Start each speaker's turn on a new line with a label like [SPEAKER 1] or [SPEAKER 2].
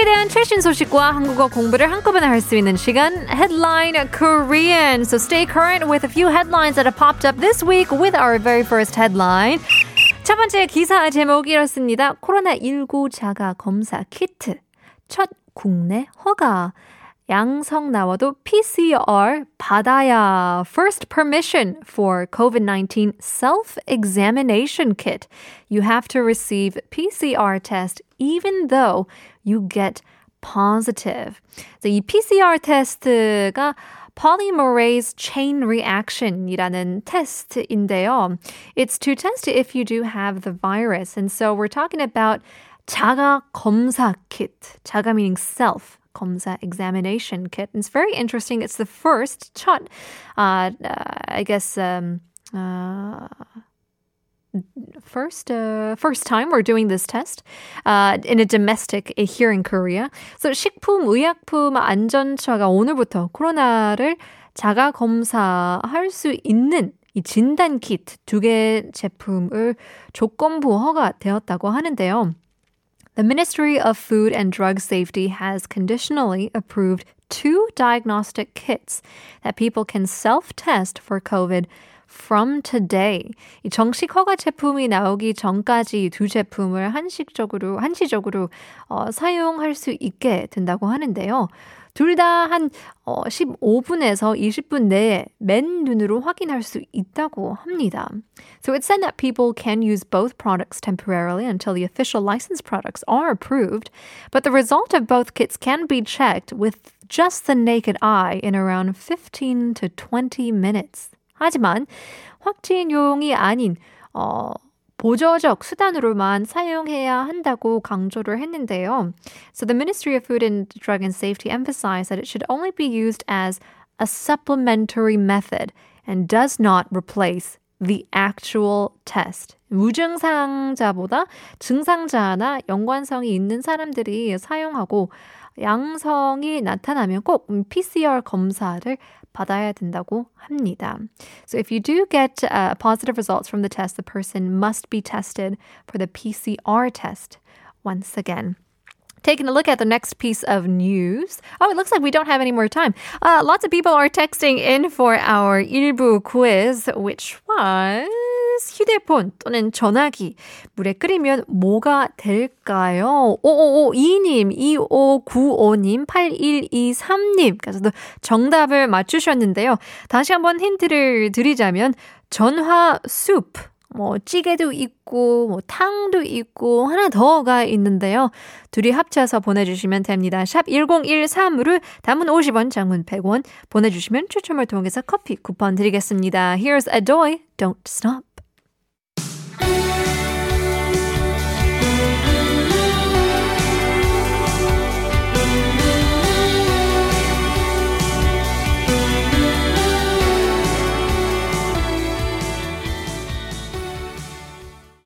[SPEAKER 1] 한국에 대한 최신 소식과 한국어 공부를 한꺼번에 할 수 있는 시간 Headline Korean. So stay current with a few headlines that have popped up this week with our very first headline. 첫 번째 기사 제목이 이렇습니다. 코로나19 자가 검사 키트 첫 국내 허가. 양성 나와도 PCR 받아야 first permission for COVID-19 self-examination kit. You have to receive PCR test even though you get positive. 이 PCR 테스트가 polymerase chain reaction이라는 테스트인데요. It's to test if you do have the virus. And so we're talking about 자가 검사 kit. 자가 meaning self. 검사 examination kit. It's very interesting. It's the first 첫, uh, uh, I guess, um, uh, first uh, first time we're doing this test uh, in a domestic here in Korea. So 식품 의약품 안전처가 오늘부터 코로나를 자가 검사할 수 있는 이 진단 키트 두 개 제품을 조건부 허가 되었다고 하는데요. The Ministry of Food and Drug Safety has conditionally approved two diagnostic kits that people can self-test for COVID from today. 이 정식 허가 제품이 나오기 전까지 두 제품을 한식적으로 한시적으로 어, 사용할 수 있게 된다고 하는데요. 둘 다한 어, 15분에서 20분 내에 맨 눈으로 확인할 수 있다고 합니다. So it said that people can use both products temporarily until the official licensed products are approved, but the result of both kits can be checked with just the naked eye in around 15 to 20 minutes. 하지만 확진용이 아닌 어, 보조적 수단으로만 사용해야 한다고 강조를 했는데요. So the Ministry of Food and Drug and Safety emphasized that it should only be used as a supplementary method and does not replace the actual test. 무증상자보다 증상자나 연관성이 있는 사람들이 사용하고 양성이 나타나면 꼭 PCR 검사를 받아야 된다고 합니다. So if you do get uh, positive results from the test, the person must be tested for the PCR test once again. Taking a look at the next piece of news. Oh, it looks like we don't have any more time. Uh, lots of people are texting in for our 일부 quiz, which was 휴대폰 또는 전화기 물에 끓이면 뭐가 될까요? 5552님, 2595님, 8123님께서도 정답을 맞추셨는데요. 다시 한번 힌트를 드리자면 전화 수프 뭐 찌개도 있고 뭐 탕도 있고 하나 더가 있는데요. 둘이 합쳐서 보내주시면 됩니다. 샵 1013으로 단문 50원, 장문 100원 보내주시면 추첨을 통해서 커피 쿠폰 드리겠습니다. Here's Adoy, Don't Stop.